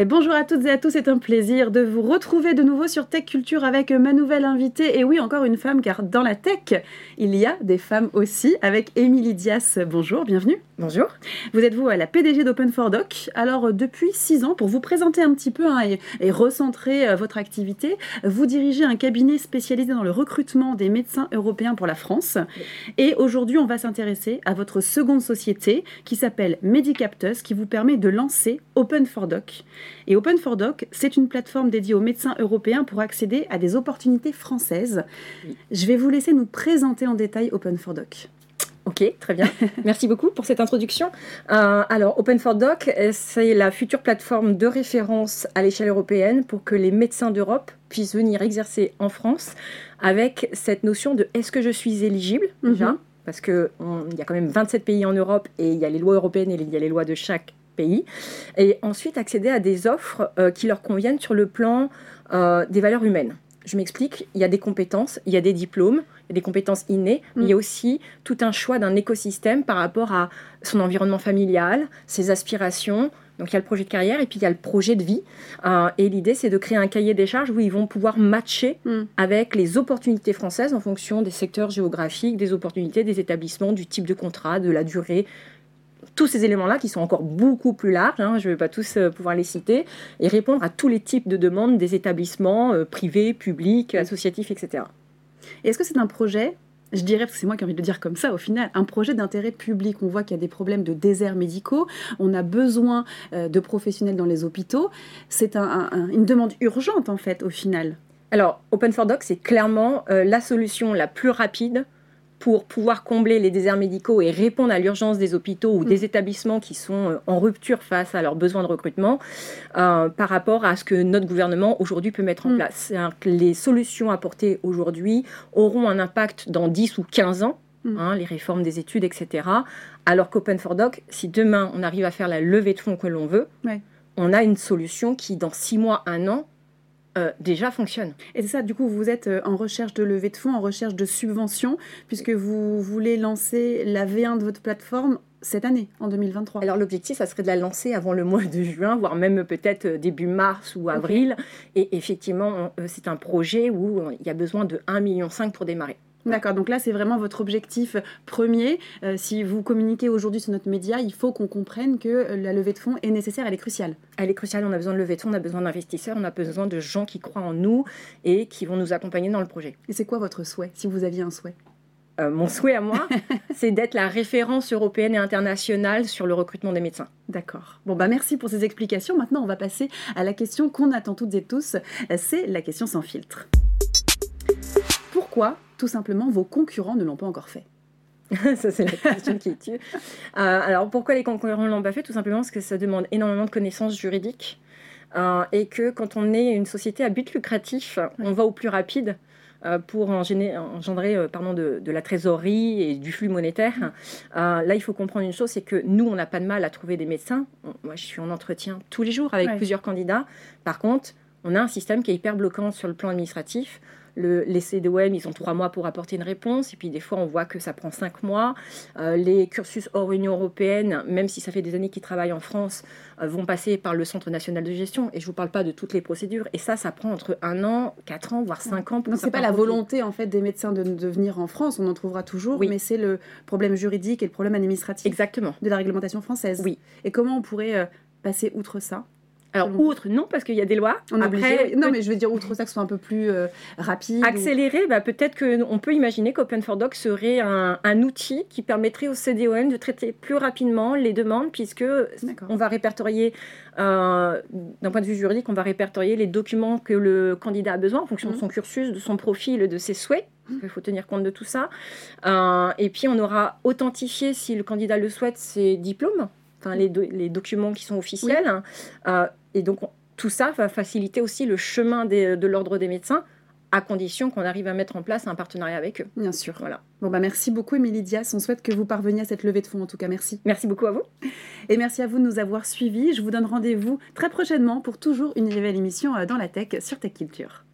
Et bonjour à toutes et à tous, c'est un plaisir de vous retrouver de nouveau sur Tech Culture avec ma nouvelle invitée. Et oui, encore une femme, car dans la tech, il y a des femmes aussi, avec Émilie Dias. Bonjour, bienvenue. Bonjour. Vous êtes vous la PDG d'Open for Doc. Alors, depuis six ans, pour vous présenter un petit peu hein, et, recentrer euh, votre activité, vous dirigez un cabinet spécialisé dans le recrutement des médecins européens pour la France. Et aujourd'hui, on va s'intéresser à votre seconde société qui s'appelle Medicaptus, qui vous permet de lancer Open for Doc. Et Open for Doc, c'est une plateforme dédiée aux médecins européens pour accéder à des opportunités françaises. Je vais vous laisser nous présenter en détail Open for Doc. Ok, très bien. Merci beaucoup pour cette introduction. Euh, alors, Open for Doc, c'est la future plateforme de référence à l'échelle européenne pour que les médecins d'Europe puissent venir exercer en France avec cette notion de est-ce que je suis éligible? déjà? Mhm. Parce qu'il y a quand même 27 pays en Europe et il y a les lois européennes et il y a les lois de chaque pays, et ensuite accéder à des offres euh, qui leur conviennent sur le plan euh, des valeurs humaines. Je m'explique, il y a des compétences, il y a des diplômes, il y a des compétences innées, mais il y a mm. aussi tout un choix d'un écosystème par rapport à son environnement familial, ses aspirations. Donc il y a le projet de carrière et puis il y a le projet de vie. Euh, et l'idée, c'est de créer un cahier des charges où ils vont pouvoir matcher mm. avec les opportunités françaises en fonction des secteurs géographiques, des opportunités, des établissements, du type de contrat, de la durée, tous ces éléments-là qui sont encore beaucoup plus larges, hein, je ne vais pas tous euh, pouvoir les citer, et répondre à tous les types de demandes des établissements euh, privés, publics, associatifs, etc. Est-ce que c'est un projet je dirais, parce que c'est moi qui ai envie de le dire comme ça, au final, un projet d'intérêt public? On voit qu'il y a des problèmes de déserts médicaux, on a besoin euh, de professionnels dans les hôpitaux. C'est une demande urgente, en fait, au final. Alors, Open for Doc, c'est clairement la solution la plus rapide pour pouvoir combler les déserts médicaux et répondre à l'urgence des hôpitaux ou mm. des établissements qui sont euh, en rupture face à leurs besoins de recrutement euh, par rapport à ce que notre gouvernement aujourd'hui peut mettre en mm. place. Les solutions apportées aujourd'hui auront un impact dans 10 ou 15 ans. Mm. Hein, les réformes des études, etc. Alors qu'Open for Doc, si demain on arrive à faire la levée de fonds que l'on veut, on a une solution qui, dans 6 mois, 1 an, euh, déjà fonctionne. Et c'est ça, du coup, vous êtes euh, en recherche de levée de fonds, en recherche de subventions, puisque vous voulez lancer la V1 de votre plateforme cette année, en 2023. Alors l'objectif, ça serait de la lancer avant le mois de juin, voire même peut-être euh, début mars ou avril. Et effectivement, c'est un projet où il y a besoin de 1,5 million pour démarrer. D'accord, donc là c'est vraiment votre objectif premier. Euh, si vous communiquez aujourd'hui sur notre média, il faut qu'on comprenne que euh, la levée de fonds est nécessaire, elle est cruciale. Elle est cruciale, on a besoin de levée de fonds, on a besoin d'investisseurs, on a besoin de gens qui croient en nous et qui vont nous accompagner dans le projet. Et c'est quoi votre souhait, si vous aviez un souhait? Euh, mon souhait à moi, c'est d'être la référence européenne et internationale sur le recrutement des médecins. D'accord. Bon, bah merci pour ces explications. Maintenant, on va passer à la question qu'on attend toutes et tous. C'est la question sans filtre. Pourquoi tout simplement vos concurrents ne l'ont pas encore fait ça, c'est la question qui tue. Euh, alors, pourquoi les concurrents ne l'ont pas fait? Tout simplement parce que ça demande énormément de connaissances juridiques euh, et que quand on est une société à but lucratif, on va au plus rapide euh, pour engendrer, pardon, de, de, la trésorerie et du flux monétaire. là, il faut comprendre une chose, c'est que nous, on n'a pas de mal à trouver des médecins. Moi, je suis en entretien tous les jours avec plusieurs candidats. Par contre, on a un système qui est hyper bloquant sur le plan administratif le, les CDOM, ils ont trois mois pour apporter une réponse, et puis des fois, on voit que ça prend cinq mois. Euh, les cursus hors Union européenne, même si ça fait des années qu'ils travaillent en France, euh, vont passer par le Centre national de gestion, et je ne vous parle pas de toutes les procédures. Et ça, ça prend entre un an, quatre ans, voire cinq ans. Pour Donc, c'est pas la volonté, en fait, des médecins de, de, venir en France, on en trouvera toujours, mais c'est le problème juridique et le problème administratif Exactement. de la réglementation française. Oui. Et comment on pourrait euh, passer outre ça? Alors, outre, non, parce qu'il y a des lois. On Après, non, mais je veux dire, outre ça, que ce soit un peu plus euh, rapide. Accéléré, bah, peut-être qu'on peut imaginer qu'Open for Doc serait un, outil qui permettrait au CDOM de traiter plus rapidement les demandes, puisque on va répertorier, euh, d'un point de vue juridique, on va répertorier les documents que le candidat a besoin en fonction de mhm. son cursus, de son profil, de ses souhaits. Mhm. Il faut tenir compte de tout ça. Euh, et puis, on aura authentifié, si le candidat le souhaite, ses diplômes enfin les, les, documents qui sont officiels. Et donc, tout ça va faciliter aussi le chemin de l'ordre des médecins à condition qu'on arrive à mettre en place un partenariat avec eux. Bien sûr. Voilà. Bon bah merci beaucoup Émilie Dias. On souhaite que vous parveniez à cette levée de fonds en tout cas. Merci. Merci beaucoup à vous. Et merci à vous de nous avoir suivis. Je vous donne rendez-vous très prochainement pour toujours une nouvelle émission euh, dans la tech sur Tech Culture.